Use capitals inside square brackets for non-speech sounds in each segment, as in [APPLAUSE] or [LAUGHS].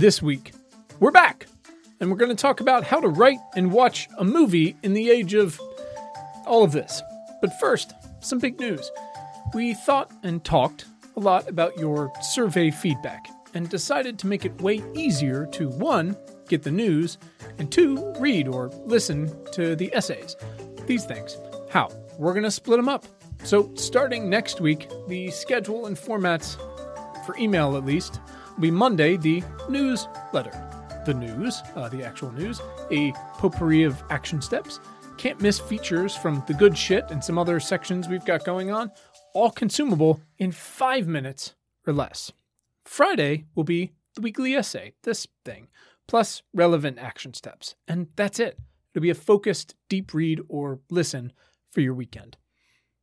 This week, we're back, and we're going to talk about how to write and watch a movie in the age of all of this. But first, some big news. We thought and talked a lot about your survey feedback and decided to make it way easier to one, get the news, and two, read or listen to the essays. These things. How? We're going to split them up. So, starting next week, the schedule and formats, for email at least, will be Monday, the newsletter. The news, uh, the actual news, a potpourri of action steps, can't miss features from the good shit and some other sections we've got going on, all consumable in five minutes or less. Friday will be the weekly essay, this thing, plus relevant action steps. And that's it. It'll be a focused deep read or listen for your weekend.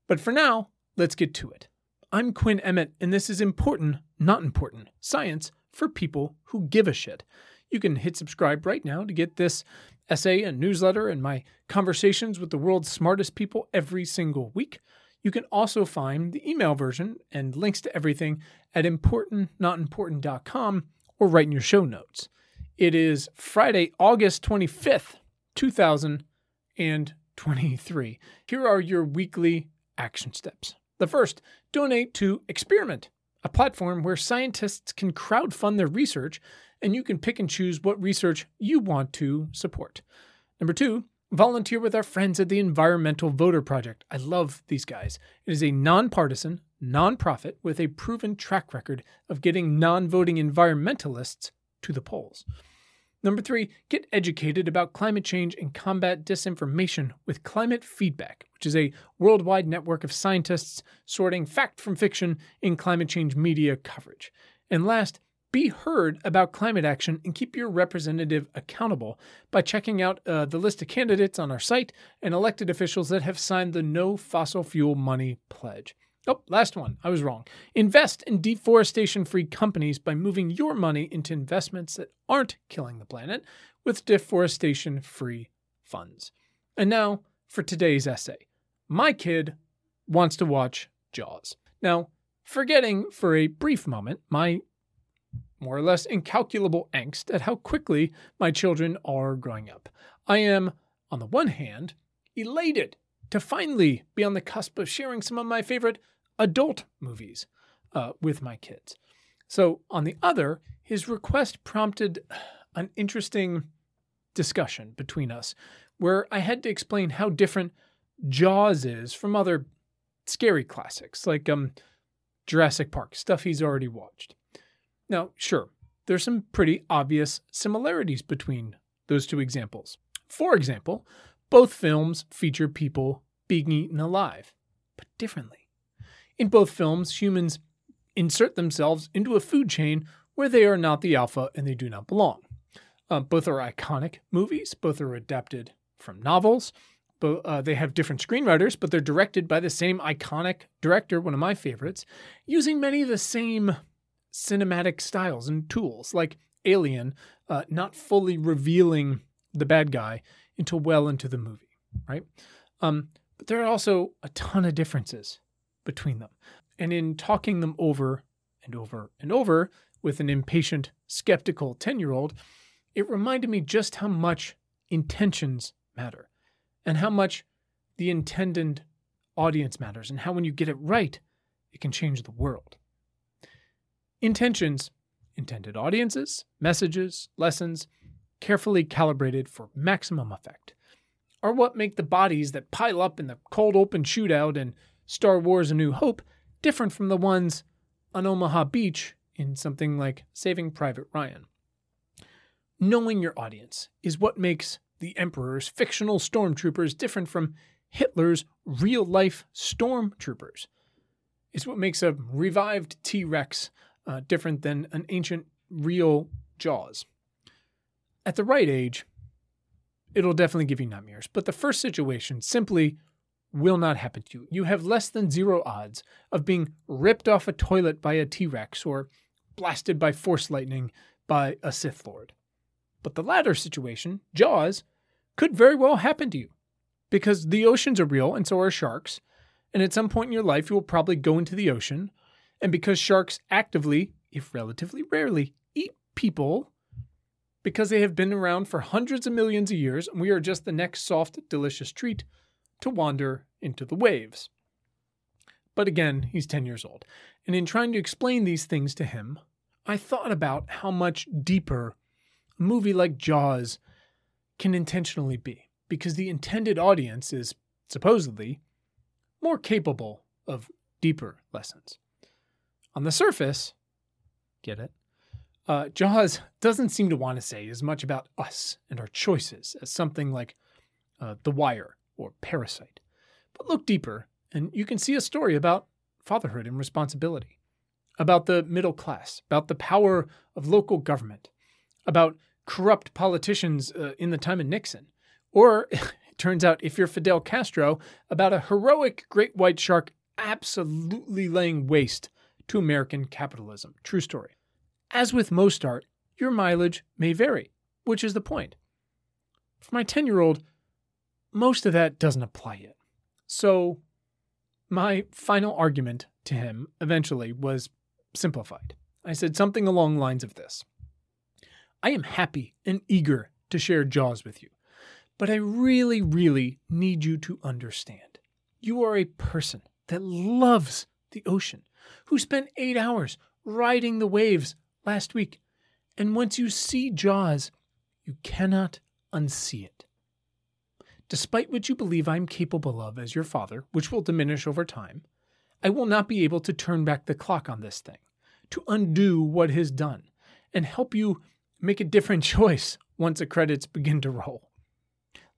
But for now, let's get to it. I'm Quinn Emmett, and this is important, not important science for people who give a shit. You can hit subscribe right now to get this essay and newsletter and my conversations with the world's smartest people every single week. You can also find the email version and links to everything at importantnotimportant.com or right in your show notes. It is Friday, August 25th, 2023. Here are your weekly action steps. The first, donate to Experiment, a platform where scientists can crowdfund their research and you can pick and choose what research you want to support. Number two, volunteer with our friends at the Environmental Voter Project. I love these guys. It is a nonpartisan, nonprofit with a proven track record of getting non voting environmentalists to the polls. Number three, get educated about climate change and combat disinformation with Climate Feedback, which is a worldwide network of scientists sorting fact from fiction in climate change media coverage. And last, be heard about climate action and keep your representative accountable by checking out uh, the list of candidates on our site and elected officials that have signed the No Fossil Fuel Money Pledge. Oh, last one. I was wrong. Invest in deforestation free companies by moving your money into investments that aren't killing the planet with deforestation free funds. And now for today's essay. My kid wants to watch Jaws. Now, forgetting for a brief moment my more or less incalculable angst at how quickly my children are growing up, I am, on the one hand, elated to finally be on the cusp of sharing some of my favorite adult movies uh, with my kids. So, on the other, his request prompted an interesting discussion between us where I had to explain how different Jaws is from other scary classics like um, Jurassic Park, stuff he's already watched. Now, sure, there's some pretty obvious similarities between those two examples. For example, both films feature people being eaten alive, but differently. In both films, humans insert themselves into a food chain where they are not the alpha and they do not belong. Uh, both are iconic movies, both are adapted from novels. But, uh, they have different screenwriters, but they're directed by the same iconic director, one of my favorites, using many of the same cinematic styles and tools, like Alien, uh, not fully revealing the bad guy until well into the movie, right? Um, but there are also a ton of differences between them. And in talking them over and over and over with an impatient, skeptical 10 year old, it reminded me just how much intentions matter and how much the intended audience matters and how when you get it right, it can change the world. Intentions, intended audiences, messages, lessons, carefully calibrated for maximum effect, are what make the bodies that pile up in the cold open shootout and Star Wars A New Hope different from the ones on Omaha Beach in something like Saving Private Ryan. Knowing your audience is what makes the Emperor's fictional stormtroopers different from Hitler's real life stormtroopers. It's what makes a revived T Rex uh, different than an ancient real Jaws. At the right age, it'll definitely give you nightmares, but the first situation simply will not happen to you. You have less than zero odds of being ripped off a toilet by a T Rex or blasted by force lightning by a Sith Lord. But the latter situation, Jaws, could very well happen to you because the oceans are real and so are sharks. And at some point in your life, you will probably go into the ocean. And because sharks actively, if relatively rarely, eat people, because they have been around for hundreds of millions of years, and we are just the next soft, delicious treat to wander into the waves. But again, he's 10 years old. And in trying to explain these things to him, I thought about how much deeper a movie like Jaws can intentionally be, because the intended audience is supposedly more capable of deeper lessons. On the surface, get it? Uh, Jaws doesn't seem to want to say as much about us and our choices as something like uh, The Wire or Parasite. But look deeper, and you can see a story about fatherhood and responsibility, about the middle class, about the power of local government, about corrupt politicians uh, in the time of Nixon, or [LAUGHS] it turns out, if you're Fidel Castro, about a heroic great white shark absolutely laying waste to American capitalism. True story. As with most art, your mileage may vary, which is the point. For my 10 year old, most of that doesn't apply yet. So, my final argument to him eventually was simplified. I said something along the lines of this I am happy and eager to share Jaws with you, but I really, really need you to understand. You are a person that loves the ocean, who spent eight hours riding the waves last week. And once you see Jaws, you cannot unsee it. Despite what you believe I'm capable of as your father, which will diminish over time, I will not be able to turn back the clock on this thing, to undo what is done, and help you make a different [LAUGHS] choice once the credits begin to roll.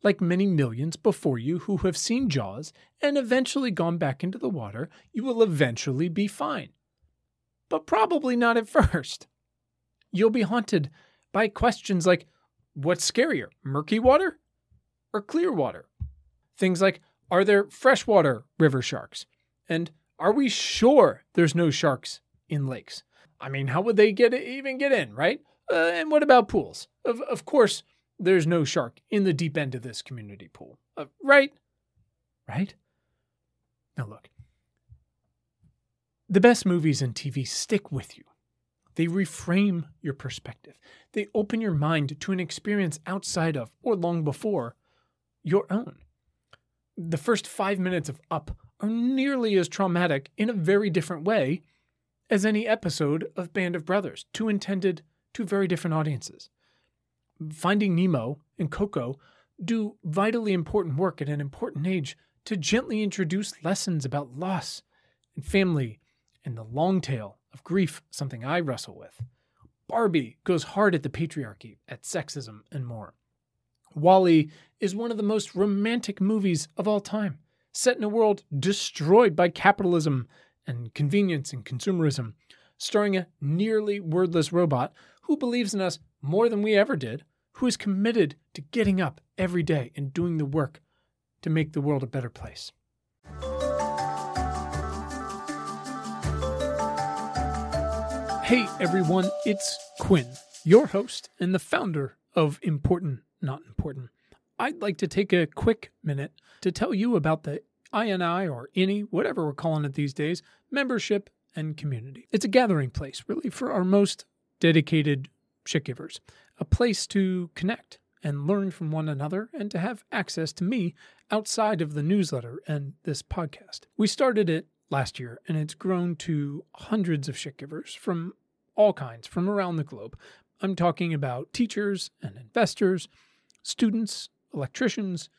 Like many millions before you who have seen Jaws and eventually gone back into the water, you will eventually be fine. But probably not at [LAUGHS] first. You'll be haunted by questions like what's scarier, murky water or clear water? Things like are there freshwater river sharks? And are we sure there's no sharks in lakes? I mean, how would they get even get in, right? Uh, and what about pools? Of, of course, there's no shark in the deep end of this community pool, uh, right? Right? Now, look, the best movies and TV stick with you. They reframe your perspective. They open your mind to an experience outside of or long before your own. The first five minutes of Up are nearly as traumatic in a very different way as any episode of Band of Brothers, two intended to very different audiences. Finding Nemo and Coco do vitally important work at an important age to gently introduce lessons about loss and family and the long tail of grief, something I wrestle with. Barbie goes hard at the patriarchy, at sexism, and more. WALL-E is one of the most romantic movies of all time, set in a world destroyed by capitalism and convenience and consumerism, starring a nearly wordless robot who believes in us more than we ever did, who is committed to getting up every day and doing the work to make the world a better place. Hey everyone, it's Quinn, your host and the founder of Important Not Important. I'd like to take a quick minute to tell you about the INI or INI, whatever we're calling it these days, membership and community. It's a gathering place, really, for our most dedicated shit givers, a place to connect and learn from one another and to have access to me outside of the newsletter and this podcast. We started it last year, and it's grown to hundreds of shit givers from all kinds from around the globe. I'm talking about teachers and investors, students, electricians,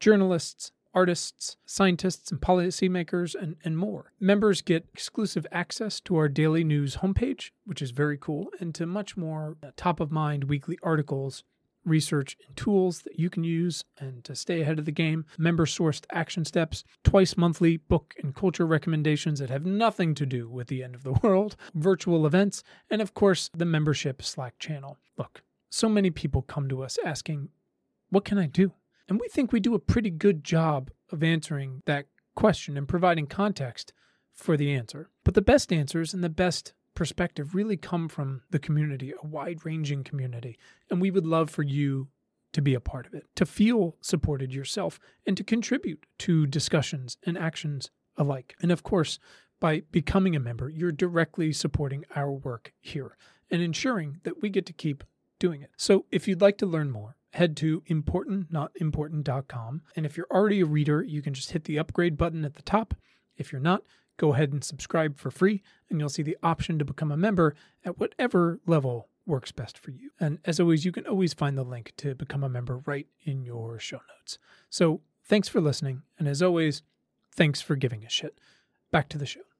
journalists, artists, scientists, and policymakers, and, and more. Members get exclusive access to our daily news homepage, which is very cool, and to much more uh, top of mind weekly articles research and tools that you can use and to stay ahead of the game, member sourced action steps, twice monthly book and culture recommendations that have nothing to do with the end of the [LAUGHS] world, virtual events, and of course, the membership Slack channel. Look, so many people come to us asking, What can I do? And we think we do a pretty good job of answering that question and providing context for the answer. But the best answers and the best perspective really come from the community, a wide ranging community. And we would love for you to be a part of it, to feel supported yourself, and to contribute to discussions and actions alike. And of course, by becoming a member, you're directly supporting our work here and ensuring that we get to keep doing it. So if you'd like to learn more, head to importantnotimportant.com. And if you're already a reader, you can just hit the upgrade button at the top. If you're not, go ahead and subscribe for free, and you'll see the option to become a member at whatever level works best for you. And as always, you can always find the link to become a member right in your show notes. So thanks for listening. And as always, thanks for giving a shit. Back to the show.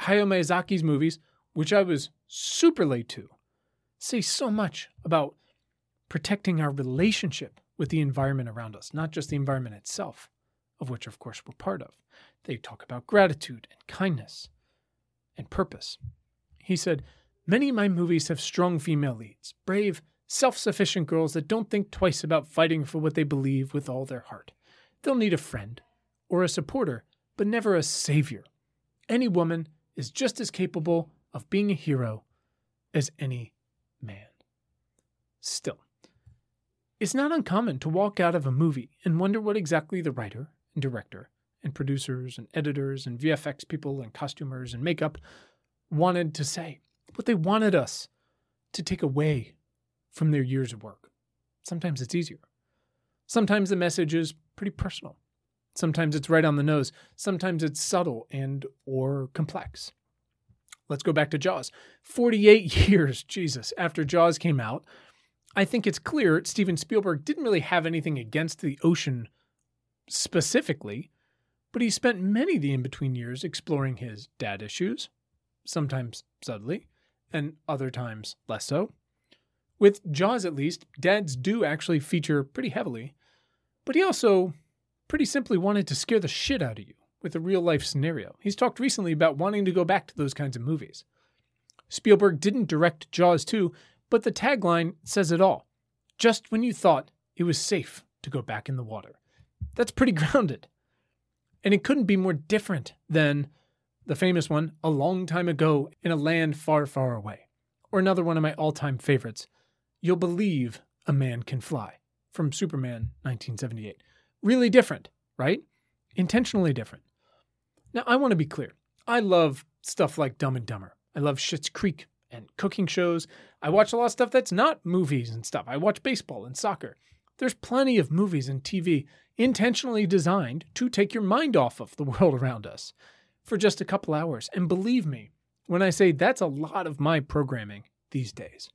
Hayao Miyazaki's movies, which I was super late to, say so much about protecting our relationship with the environment around us, not just the environment itself, of which, of course, we're part of. They talk about gratitude and kindness and purpose. He said, Many of my movies have strong female leads, brave, self sufficient girls that don't think twice about fighting for what they believe with all their heart. They'll need a friend or a supporter, but never a savior. Any woman is just as capable of being a hero as any man. Still, it's not uncommon to walk out of a movie and wonder what exactly the writer and director and producers and editors and VFX people and costumers and makeup wanted to say, what they wanted us to take away from their years of work. Sometimes it's easier. Sometimes the message is pretty personal. Sometimes it's right on the nose. Sometimes it's subtle and or complex. Let's go back to Jaws. 48 [LAUGHS] years, Jesus, after Jaws came out, I think it's clear Steven Spielberg didn't really have anything against the ocean specifically, but he spent many of the in between years exploring his dad issues, sometimes subtly, and other times less so. With Jaws, at least, dads do actually feature pretty heavily, but he also pretty simply wanted to scare the shit out of you with a real life scenario. He's talked recently about wanting to go back to those kinds of movies. Spielberg didn't direct Jaws 2, but the tagline says it all. Just when you thought it was safe to go back in the water. That's pretty [LAUGHS] grounded. And it couldn't be more different than the famous one, A Long Time Ago in a Land Far, Far Away. Or another one of my all time favorites, You'll Believe a Man Can Fly from Superman 1978 really different, right? Intentionally different. Now, I want to be clear. I love stuff like Dumb and Dumber. I love Schitt's Creek and cooking shows. I watch a lot of stuff that's not movies and stuff. I watch baseball and soccer. There's plenty of movies and TV intentionally designed to take your mind off of the [LAUGHS] world around us for just a couple hours. And believe me when I say that's a lot of my programming these days.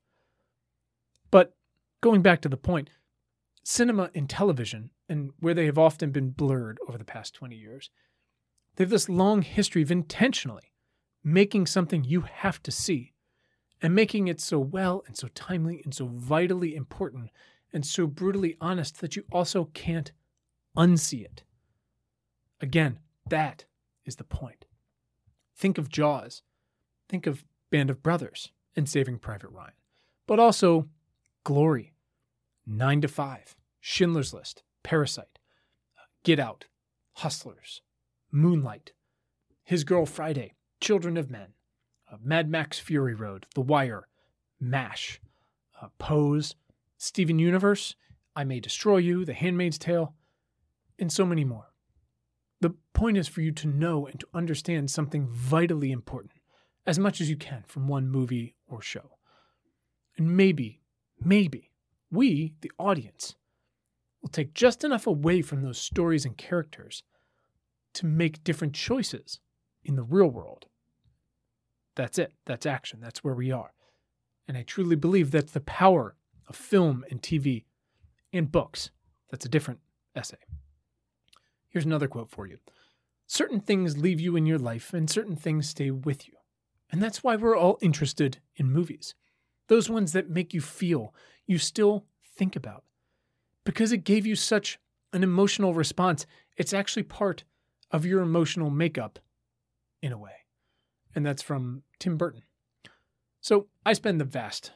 But going back to the point, cinema and television, and where they have often been blurred over the past 20 years, they have this long history of intentionally making something you have to see and making it so well and so timely and so vitally important and so brutally honest that you also can't unsee it. Again, that is the point. Think of Jaws. Think of Band of Brothers and Saving Private Ryan. But also Glory, Nine to Five, Schindler's List, Parasite, Get Out, Hustlers, Moonlight, His Girl Friday, Children of Men, uh, Mad Max Fury Road, The Wire, MASH, uh, Pose, Steven Universe, I May Destroy You, The Handmaid's Tale, and so many more. The point is for you to know and to understand something vitally important as much as you can from one movie or show. And maybe, maybe we, the audience, will take just enough away from those stories and characters to make different choices in the real world. That's it. That's action. That's where we are. And I truly believe that's the power of film and TV and books. That's a different essay. Here's another quote for you Certain things leave you in your life, and certain things stay with you. And that's why we're all interested in movies. Those ones that make you feel, you still think about. Because it gave you such an emotional response, it's actually part of your emotional makeup in a way. And that's from Tim Burton. So I spend the vast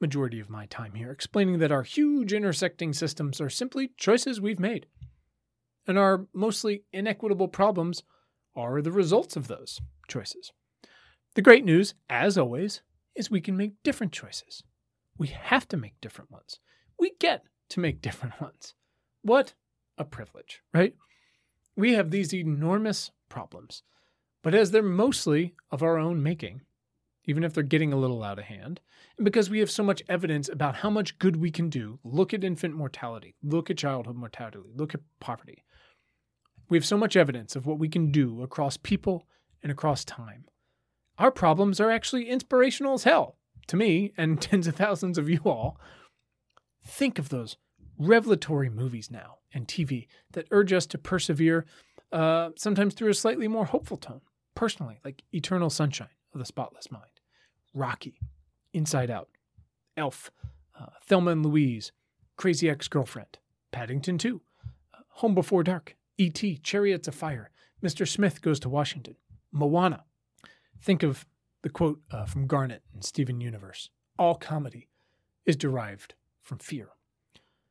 majority of my time here explaining that our huge intersecting systems are simply choices we've made. And our mostly inequitable problems are the results of those choices. The great news, as always, is we can make different choices. We have to make different ones. We get to make [LAUGHS] different ones. What a privilege, right? We have these enormous problems, but as they're mostly of our own making, even if they're getting a little out of hand, and because we have so much evidence about how much good we can do, look at infant mortality, look at childhood mortality, look at poverty. We have so much evidence of what we can do across people and across time. Our problems are actually inspirational as hell to me and [LAUGHS] tens of thousands of you all. Think of those revelatory movies now and TV that urge us to persevere, uh, sometimes through a slightly more hopeful tone. Personally, like Eternal Sunshine of the Spotless Mind, Rocky, Inside Out, Elf, uh, Thelma and Louise, Crazy Ex Girlfriend, Paddington 2, uh, Home Before Dark, E.T., Chariots of Fire, Mr. Smith Goes to Washington, Moana. Think of the quote uh, from Garnet in Steven Universe All comedy is derived from fear.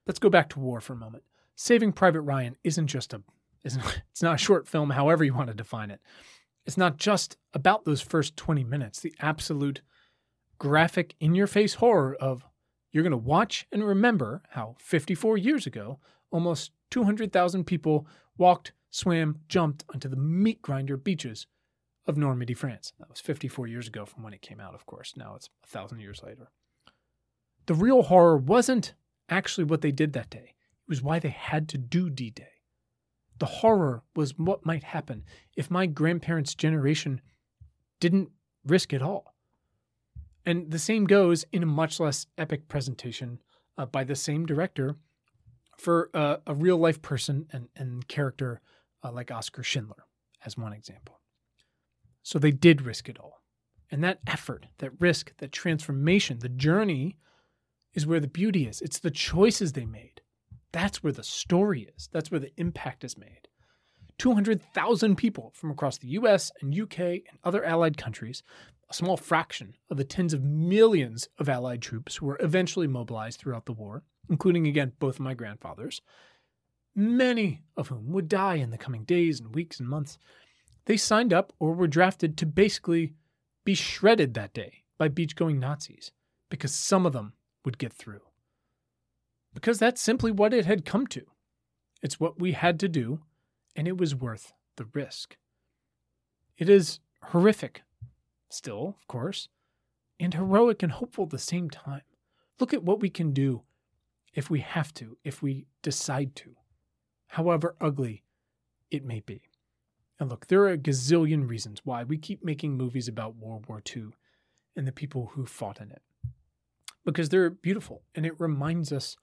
Let's go back to war for a moment. Saving Private Ryan isn't just a isn't, [LAUGHS] it's not a short film, however you want to define it. It's not just about those first 20 minutes, the absolute graphic in your face horror of you're going to watch and remember how 54 years ago, almost 200,000 people walked, swam, jumped onto the meat grinder beaches of Normandy, France. That was 54 years ago from when it came out, of course. Now it's a thousand years later. The real horror wasn't actually what they did that day, it was why they had to do D Day. The horror was what might happen if my grandparents' generation didn't risk it all. And the same goes in a much less epic presentation uh, by the same director for uh, a real life person and, and character uh, like Oskar Schindler, as one example. So they did risk it all. And that effort, that risk, that transformation, the journey is where the beauty is. It's the choices they made. That's where the story is. That's where the impact is made. 200,000 people from across the US and UK and other allied countries, a small fraction of the tens of millions of allied troops who were eventually mobilized throughout the war, including again both of my grandfathers, many of whom would die in the coming days and weeks and months. They signed up or were drafted to basically be shredded that day by beach going Nazis because some of them would get through. Because that's simply what it had come to. It's what we had to do, and it was worth the risk. It is horrific, still, of course, and heroic and hopeful at the same time. Look at what we can do if we have to, if we decide to, however ugly it may be. And look, there are a gazillion reasons why we keep making movies about World War II and the people who fought in it. Because they're beautiful and it reminds us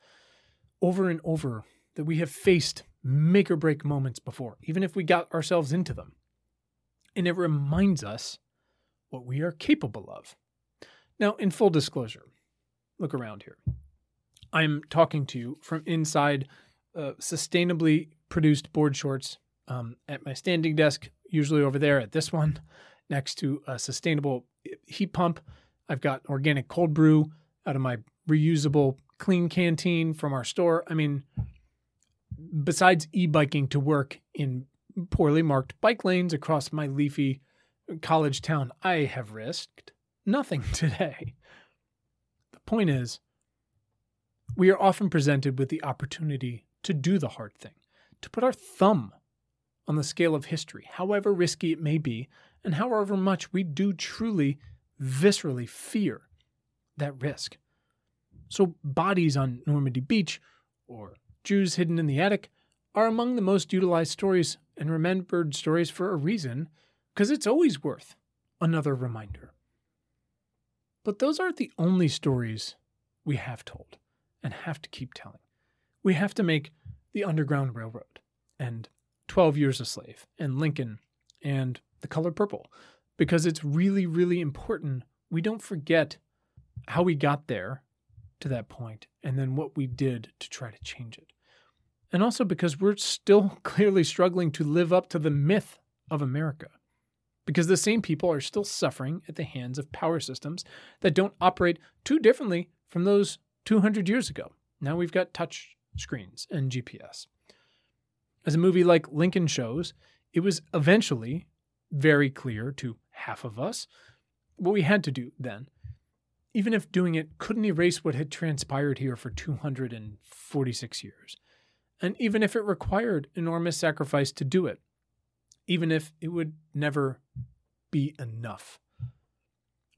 over and over that we have faced make or break moments before, even if we got ourselves into them. And it reminds us what we are capable of. Now, in full disclosure, look around here. I'm talking to you from inside uh, sustainably produced board shorts um, at my standing desk, usually over there at this one, next to a sustainable heat pump. I've got organic cold brew out of my reusable clean canteen from our store. I mean, besides e biking to work in poorly marked bike lanes across my leafy college town, I have risked nothing [LAUGHS] today. The point is, we are often presented with the opportunity to do the hard thing, to put our thumb on the scale of history, however risky it may be, and however much we do truly, viscerally fear that risk. So, bodies on Normandy Beach, or Jews hidden in the attic, are among the most utilized stories and remembered stories for a reason, because it's always worth another reminder. But those aren't the only stories we have told and have to keep telling. We have to make the Underground Railroad and 12 Years a Slave and Lincoln and The Color Purple because it's really, really important we don't forget how we got there to that point and then what we did to try to change it. And also because we're still [LAUGHS] clearly struggling to live up to the myth of America. Because the same people are still suffering at the hands of power systems that don't operate too differently from those 200 years ago. Now we've got touch screens and GPS. As a movie like Lincoln shows, it was eventually very clear to half of us what we had to do then, even if doing it couldn't erase what had transpired here for 246 years. and even if it required enormous sacrifice to do it, even if it would never be enough.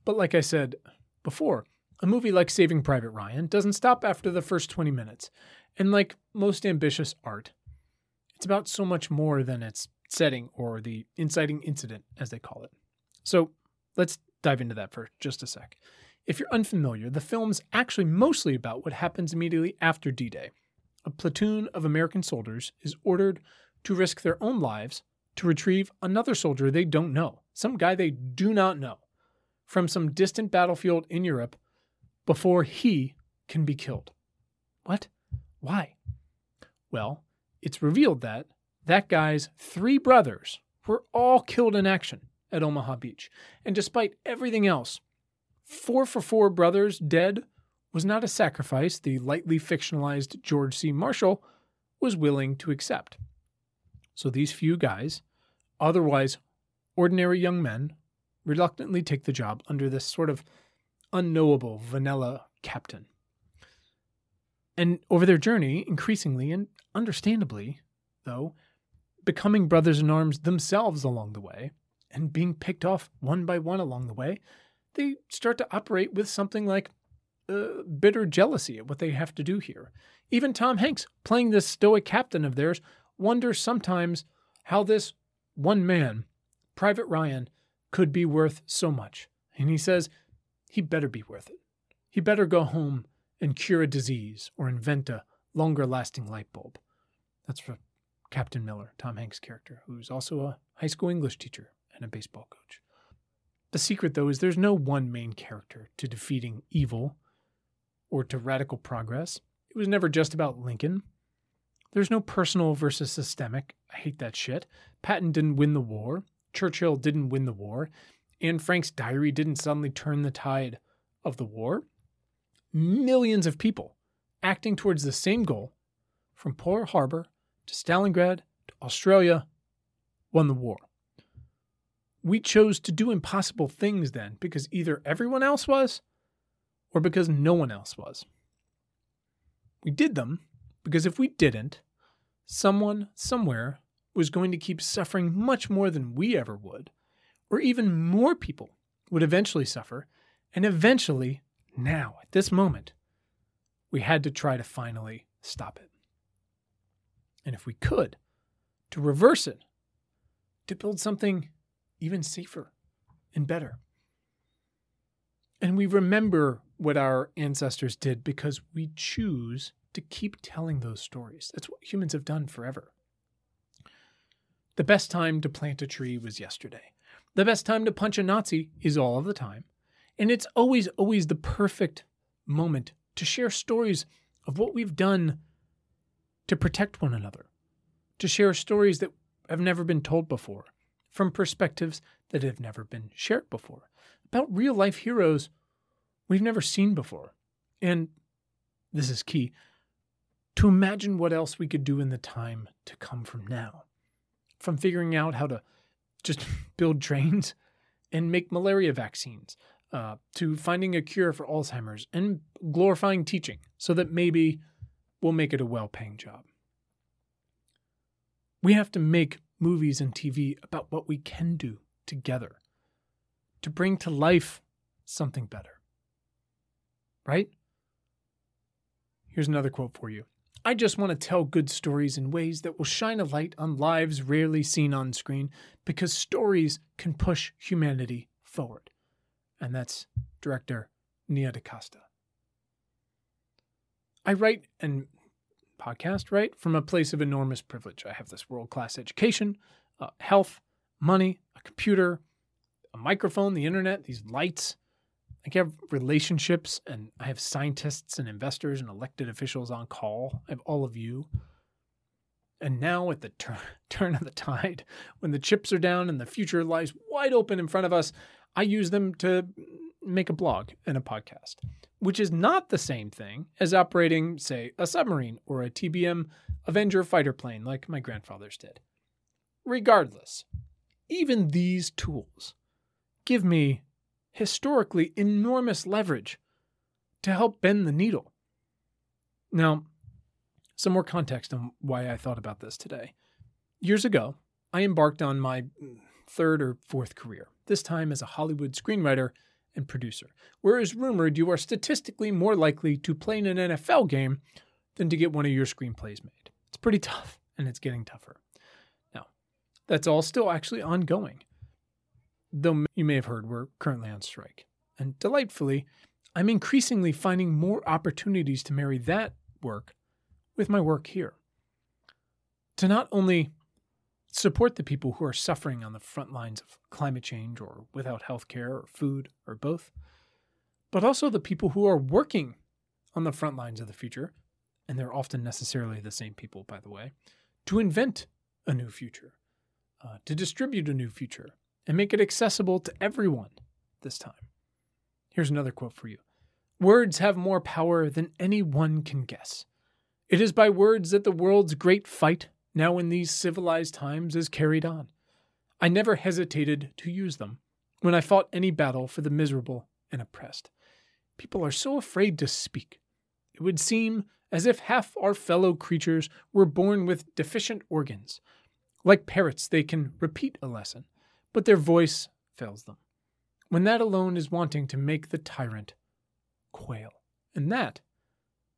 But like I said before, a movie like Saving Private Ryan doesn't stop after the first 20 minutes. And like most ambitious art, it's about so much more than its setting or the inciting incident, as they call it. So let's dive into that for just a sec. If you're unfamiliar, the film's actually mostly about what happens immediately after D Day. A platoon of American soldiers is ordered to risk their own lives to retrieve another soldier they don't know, some guy they do not know, from some distant battlefield in Europe before he can be killed. What? Why? Well, it's revealed that that guy's three brothers were all killed in action at Omaha Beach. And despite everything else, four for four brothers dead was not a sacrifice the lightly fictionalized George C. Marshall was willing to accept. So these few guys, otherwise ordinary young men, reluctantly take the job under this sort of unknowable vanilla captain. And over their journey, increasingly and understandably, though, becoming brothers in arms themselves along the way, and being picked off one by one along the way, they start to operate with something like uh, bitter jealousy at what they have to do here. Even Tom Hanks, playing this stoic captain of theirs, wonders sometimes how this one man, Private Ryan, could be worth so much. And he says he better be worth it. He better go home and cure a disease or invent a longer lasting light bulb. That's for Captain Miller, Tom Hanks' character, who's also a high school English teacher and a baseball coach. The secret, though, is there's no one main character to defeating evil or to radical progress. It was never just about Lincoln. There's no personal versus systemic. I hate that shit. Patton didn't win the war. Churchill didn't win the war. Anne Frank's diary didn't suddenly turn the tide of the war. Millions of people acting towards the same goal, from Pearl Harbor to Stalingrad to Australia, won the war. We chose to do impossible things then because either everyone else was or because no one else was. We did them because if we didn't, someone somewhere was going to keep suffering much more than we ever would, or even more people would eventually suffer, and eventually, now, at this moment, we had to try to finally stop it. And if we could, to reverse it, to build something even safer and better. And we remember what our ancestors did because we choose to keep telling those stories. That's what humans have done forever. The best time to plant a tree was yesterday. The best time to punch a Nazi is all of the time. And it's always, always the perfect moment to share stories of what we've done to protect one another, to share stories that have never been told before, from perspectives that have never been shared before, about real life heroes we've never seen before. And this is key to imagine what else we could do in the time to come from now. From figuring out how to just [LAUGHS] build trains and make malaria vaccines, uh, to finding a cure for Alzheimer's and glorifying teaching so that maybe we'll make it a well paying job. We have to make movies and TV about what we can do together to bring to life something better. Right? Here's another quote for you. I just want to tell good stories in ways that will shine a light on lives rarely seen on screen because stories can push humanity forward. And that's director Nia DaCosta. I write and podcast, right? From a place of enormous privilege. I have this world class education, uh, health, money, a computer, a microphone, the internet, these lights. I have relationships and I have scientists and investors and elected officials on call. I have all of you. And now, at the tur- [LAUGHS] turn of the tide, when the chips are down and the future lies wide open in front of us, I use them to make a blog and a podcast, which is not the same thing as operating, say, a submarine or a TBM Avenger fighter plane like my grandfathers did. Regardless, even these tools give me historically enormous leverage to help bend the needle. Now, Some more context on why I thought about this today. Years ago, I embarked on my third or fourth career, this time as a Hollywood screenwriter and producer, where it's rumored you are statistically more likely to play in an NFL game than to get one of your screenplays made. It's pretty tough, and it's getting tougher. Now, that's all still actually ongoing. Though you may have heard we're currently on strike. And delightfully, I'm increasingly finding more opportunities to marry that work with my work here. To not only support the people who are suffering on the front lines of climate change or without health care or food or both, but also the people who are working on the front lines of the future, and they're often necessarily the same people, by the way, to invent a new future, uh, to distribute a new future, and make it accessible to everyone this time. Here's another quote for you Words have more power than any one can guess. It is by words that the world's great fight, now in these civilized times, is carried on. I never hesitated to use them when I fought any battle for the miserable and oppressed. People are so afraid to speak. It would seem as if half our fellow creatures were born with deficient organs. Like parrots, they can repeat a lesson, but their voice fails them. When that alone is wanting to make the tyrant quail. And that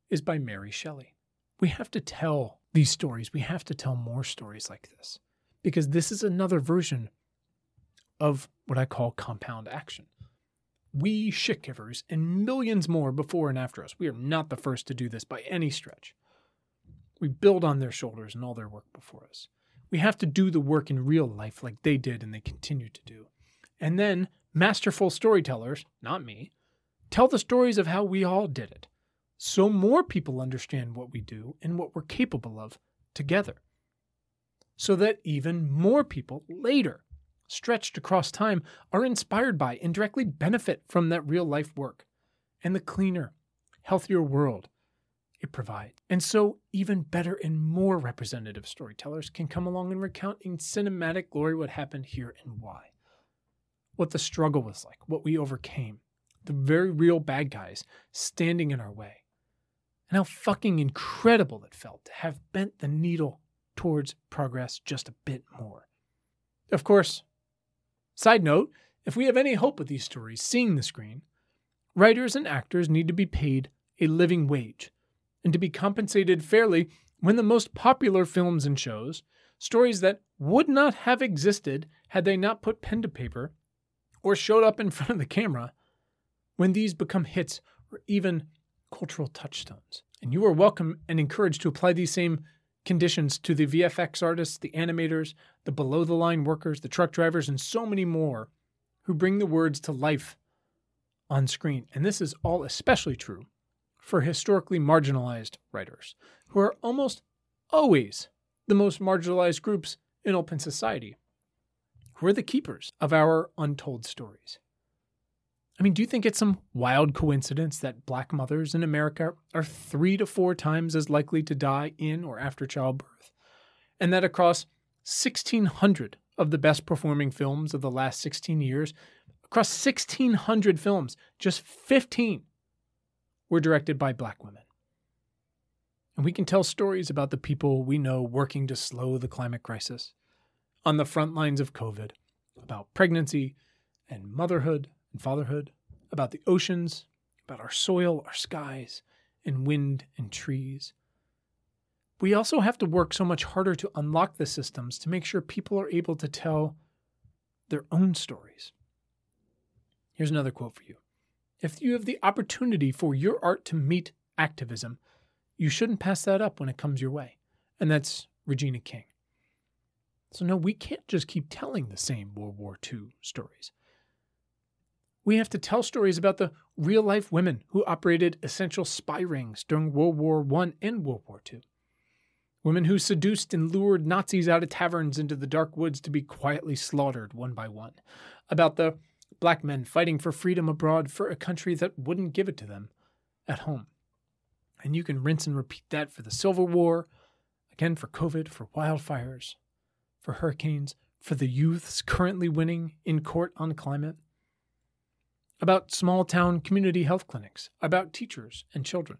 is by Mary Shelley. We have to tell these stories. We have to tell more stories like this because this is another version of what I call compound action. We shit givers and millions more before and after us. We are not the first to do this by any stretch. We build on their shoulders and all their work before us. We have to do the work in real life like they did and they continue to do. And then masterful storytellers, not me, tell the stories of how we all did it so more people understand what we do and what we're capable of together. So that even more people later, stretched across time, are inspired by and directly benefit from that real life work and the cleaner, healthier world it provides. And so, even better and more representative storytellers can come along and recount in cinematic glory what happened here and why. What the struggle was like, what we overcame, the very real bad guys standing in our way and how fucking incredible it felt to have bent the needle towards progress just a bit more. Of course, side note, if we have any hope of these stories seeing the screen, writers and actors need to be paid a living wage and to be compensated fairly when the most popular films and shows, stories that would not have existed had they not put pen to paper or showed up in front of the camera, when these become hits or even cultural touchstones. And you are welcome and encouraged to apply these same conditions to the VFX artists, the animators, the below the line workers, the truck drivers, and so many more who bring the words to life on screen. And this is all especially true for historically marginalized writers, who are almost always the most marginalized groups in open society, who are the keepers of our untold stories. I mean, do you think it's some wild coincidence that black mothers in America are three to four times as likely to die in or after childbirth? And that across 1,600 of the best performing films of the last 16 years, across 1,600 films, just 15 were directed by black women. And we can tell stories about the people we know working to slow the climate crisis, on the front lines of COVID, about pregnancy and motherhood and fatherhood, about the oceans, about our soil, our skies, and wind and trees. We also have to work so much harder to unlock the systems to make sure people are able to tell their own stories. Here's another quote for you If you have the opportunity for your art to meet activism, you shouldn't pass that up when it comes your way. And that's Regina King. So, no, we can't just keep telling the same World War II stories. We have to tell stories about the real life women who operated essential spy rings during World War I and World War II. Women who seduced and lured Nazis out of taverns into the dark woods to be quietly slaughtered one by one. About the black men fighting for freedom abroad for a country that wouldn't give it to them at home. And you can rinse and repeat that for the Civil War, again for COVID, for wildfires, for hurricanes, for the youths currently winning in court on climate about small town community health clinics, about teachers and children,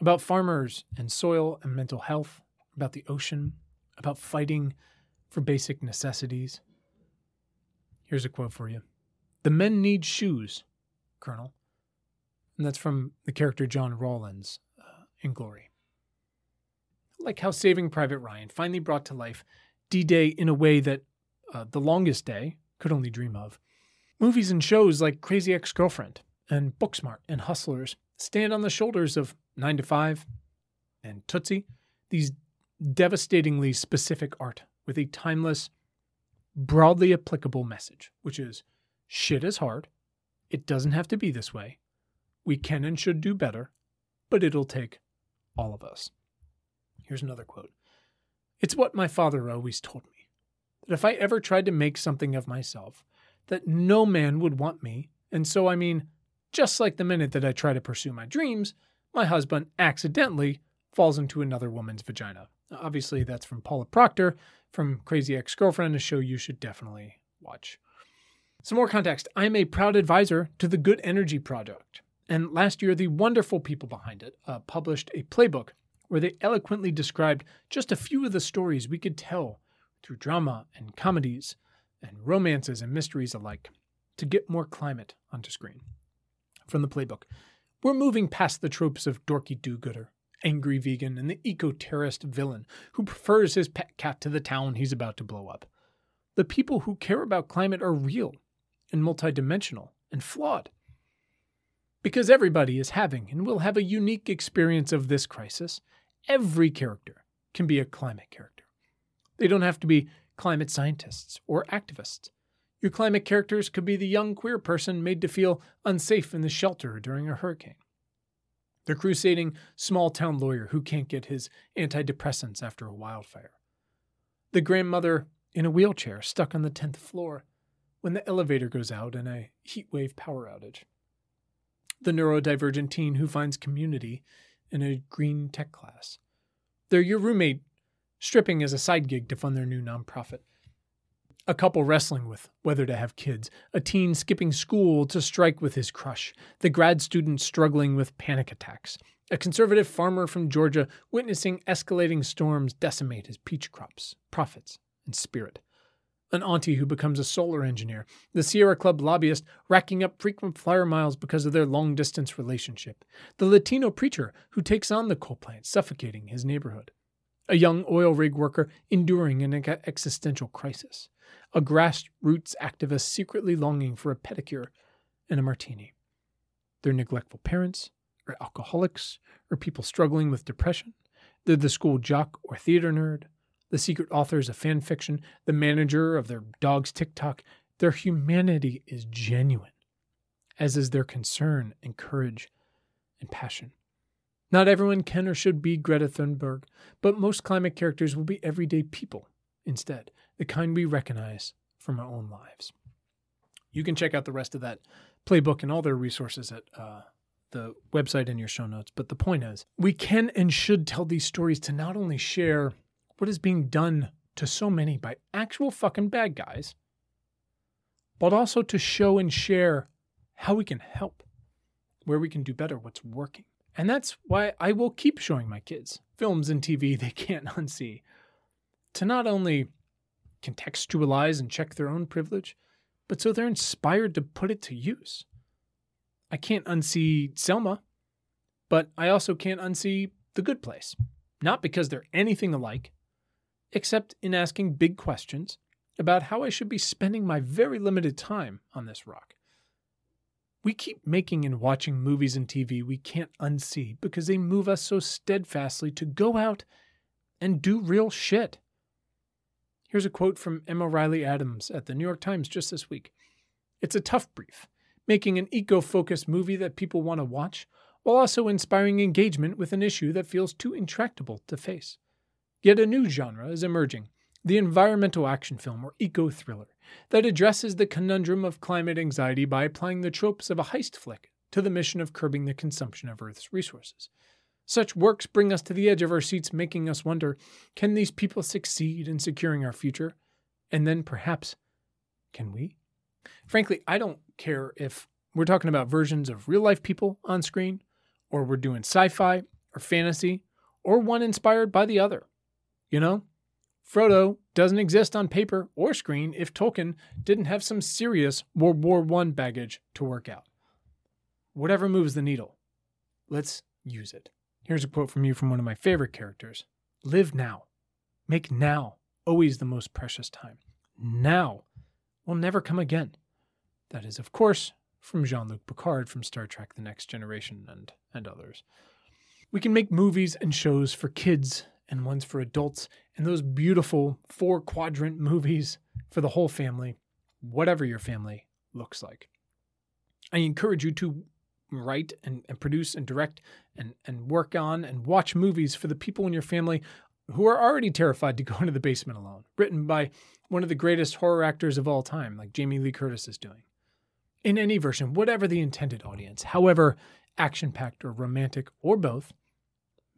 about farmers and soil and mental health, about the ocean, about fighting for basic necessities. Here's a quote for you The men need shoes, Colonel. And that's from the character John Rawlins uh, in Glory. Like how Saving Private Ryan finally brought to life D Day in a way that uh, The Longest Day could only dream of. Movies and shows like Crazy Ex Girlfriend and Booksmart and Hustlers stand on the shoulders of 9 to 5 and Tootsie, these devastatingly specific art with a timeless, broadly applicable message, which is shit is hard. It doesn't have to be this way. We can and should do better, but it'll take all of us. Here's another quote It's what my father always told me that if I ever tried to make something of myself, that no man would want me. And so, I mean, just like the minute that I try to pursue my dreams, my husband accidentally falls into another woman's vagina. Obviously, that's from Paula Proctor from Crazy Ex Girlfriend, a show you should definitely watch. Some more context I'm a proud advisor to the Good Energy Project. And last year, the wonderful people behind it uh, published a playbook where they eloquently described just a few of the stories we could tell through drama and comedies and romances and mysteries alike to get more climate onto screen. From the playbook, we're moving past the tropes of dorky do gooder, angry vegan, and the eco terrorist villain who prefers his pet cat to the town he's about to blow up. The people who care about climate are real and multidimensional and flawed. Because everybody is having and will have a unique experience of this crisis, every character can be a climate character. They don't have to be climate scientists or activists. Your climate characters could be the young queer person made to feel unsafe in the shelter during a hurricane. The crusading small town lawyer who can't get his antidepressants after a wildfire. The grandmother in a wheelchair stuck on the 10th floor when the elevator goes out in a heatwave power outage. The neurodivergent teen who finds community in a green tech class. They're your roommate stripping as a side gig to fund their new nonprofit. A couple wrestling with whether to have kids, a teen skipping school to strike with his crush, the grad student struggling with panic attacks, a conservative farmer from Georgia witnessing escalating storms decimate his peach crops, profits, and spirit, an auntie who becomes a solar engineer, the Sierra Club lobbyist racking up frequent flyer miles because of their long distance relationship, the Latino preacher who takes on the coal plant, suffocating his neighborhood, a young oil rig worker enduring an existential crisis a grassroots activist secretly longing for a pedicure and a martini. They're neglectful parents, or alcoholics, or people struggling with depression. They're the school jock or theater nerd, the secret authors of fan fiction, the manager of their dog's TikTok. Their humanity is genuine, as is their concern and courage and passion. Not everyone can or should be Greta Thunberg, but most climate characters will be everyday people instead, the kind we recognize from our own lives. You can check out the rest of that playbook and all their resources at uh, the website in your show notes. But the point is, we can and should tell these stories to not only share what is being done to so many by actual fucking bad guys, but also to show and share how we can help, where we can do better, what's working. And that's why I will keep showing my kids films and TV [LAUGHS] they can't unsee to not only contextualize and check their own privilege, but so they're inspired to put it to use. I can't unsee Selma, but I also can't unsee The Good Place. Not because they're anything alike, except in asking big questions about how I should be spending my very limited time on this rock. We keep making and watching movies and TV we can't unsee because they move us so steadfastly to go out and do real shit. Here's a quote from Emma Riley Adams at the New York Times just this week. It's a tough brief, making an eco focused movie that people want to watch, while also inspiring engagement with an issue that feels too intractable to face. Yet a new genre is emerging the environmental action film or eco thriller that addresses the conundrum of climate anxiety by applying the tropes of a heist flick to the mission of curbing the consumption of Earth's resources. Such works bring us to the edge of our seats, making us wonder can these people succeed in securing our future? And then perhaps, can we? Frankly, I don't care if we're talking about versions of real life people on screen, or we're doing sci fi, or fantasy or one inspired by the other. You know, Frodo doesn't exist on paper or screen if Tolkien didn't have some serious World War I baggage to work out. Whatever moves the needle, let's use it. Here's a quote from you from one of my favorite characters Live now. Make now always the most precious time. Now will never come again. That is, of course, from Jean Luc Picard from Star Trek The Next Generation and, and others. We can make movies and shows for kids and ones for adults, and those beautiful four quadrant movies for the whole family, whatever your family looks like. I encourage you to write and, and produce and direct and, and work on and watch movies for the people in your family who are already terrified to go into the basement alone, written by one of the greatest horror actors of all time, like Jamie Lee Curtis is doing. In any version, whatever the intended audience, however action packed or romantic or both,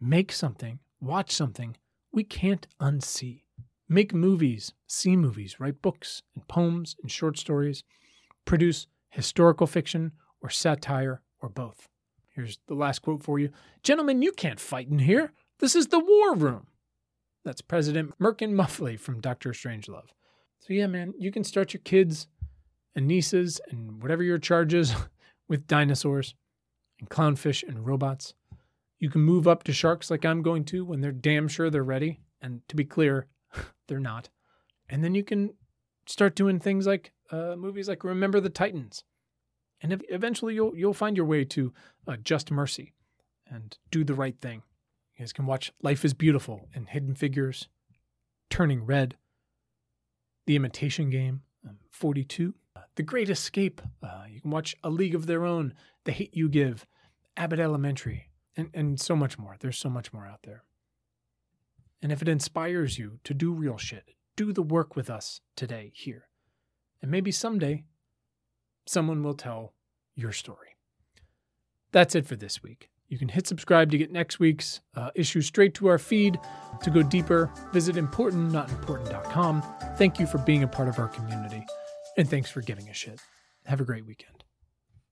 make something, watch something we can't unsee. Make movies, see movies, write books and poems and short stories, produce historical fiction or satire or both. Here's the last quote for you Gentlemen, you can't fight in here. This is the war room. That's President Merkin Muffley from Doctor Strangelove. So, yeah, man, you can start your kids and nieces and whatever your charge is [LAUGHS] with dinosaurs and clownfish and robots. You can move up to sharks like I'm going to when they're damn sure they're ready. And to be clear, [LAUGHS] they're not. And then you can start doing things like uh, movies like Remember the Titans and eventually you'll you'll find your way to uh, Just Mercy and do the right thing. You guys can watch Life is Beautiful and Hidden Figures, Turning Red, The Imitation Game, um, 42, The Great Escape. Uh, you can watch A League of Their Own, The Hate You Give, Abbott Elementary, and, and so much more. There's so much more out there. And if it inspires you to do real shit, do the work with us today here. And maybe someday someone will tell your story. That's it for this week. You can hit subscribe to get next week's uh, issue straight to our feed. To go deeper, visit importantnotimportant.com. Thank you for being a part of our community, and thanks for giving a shit. Have a great weekend.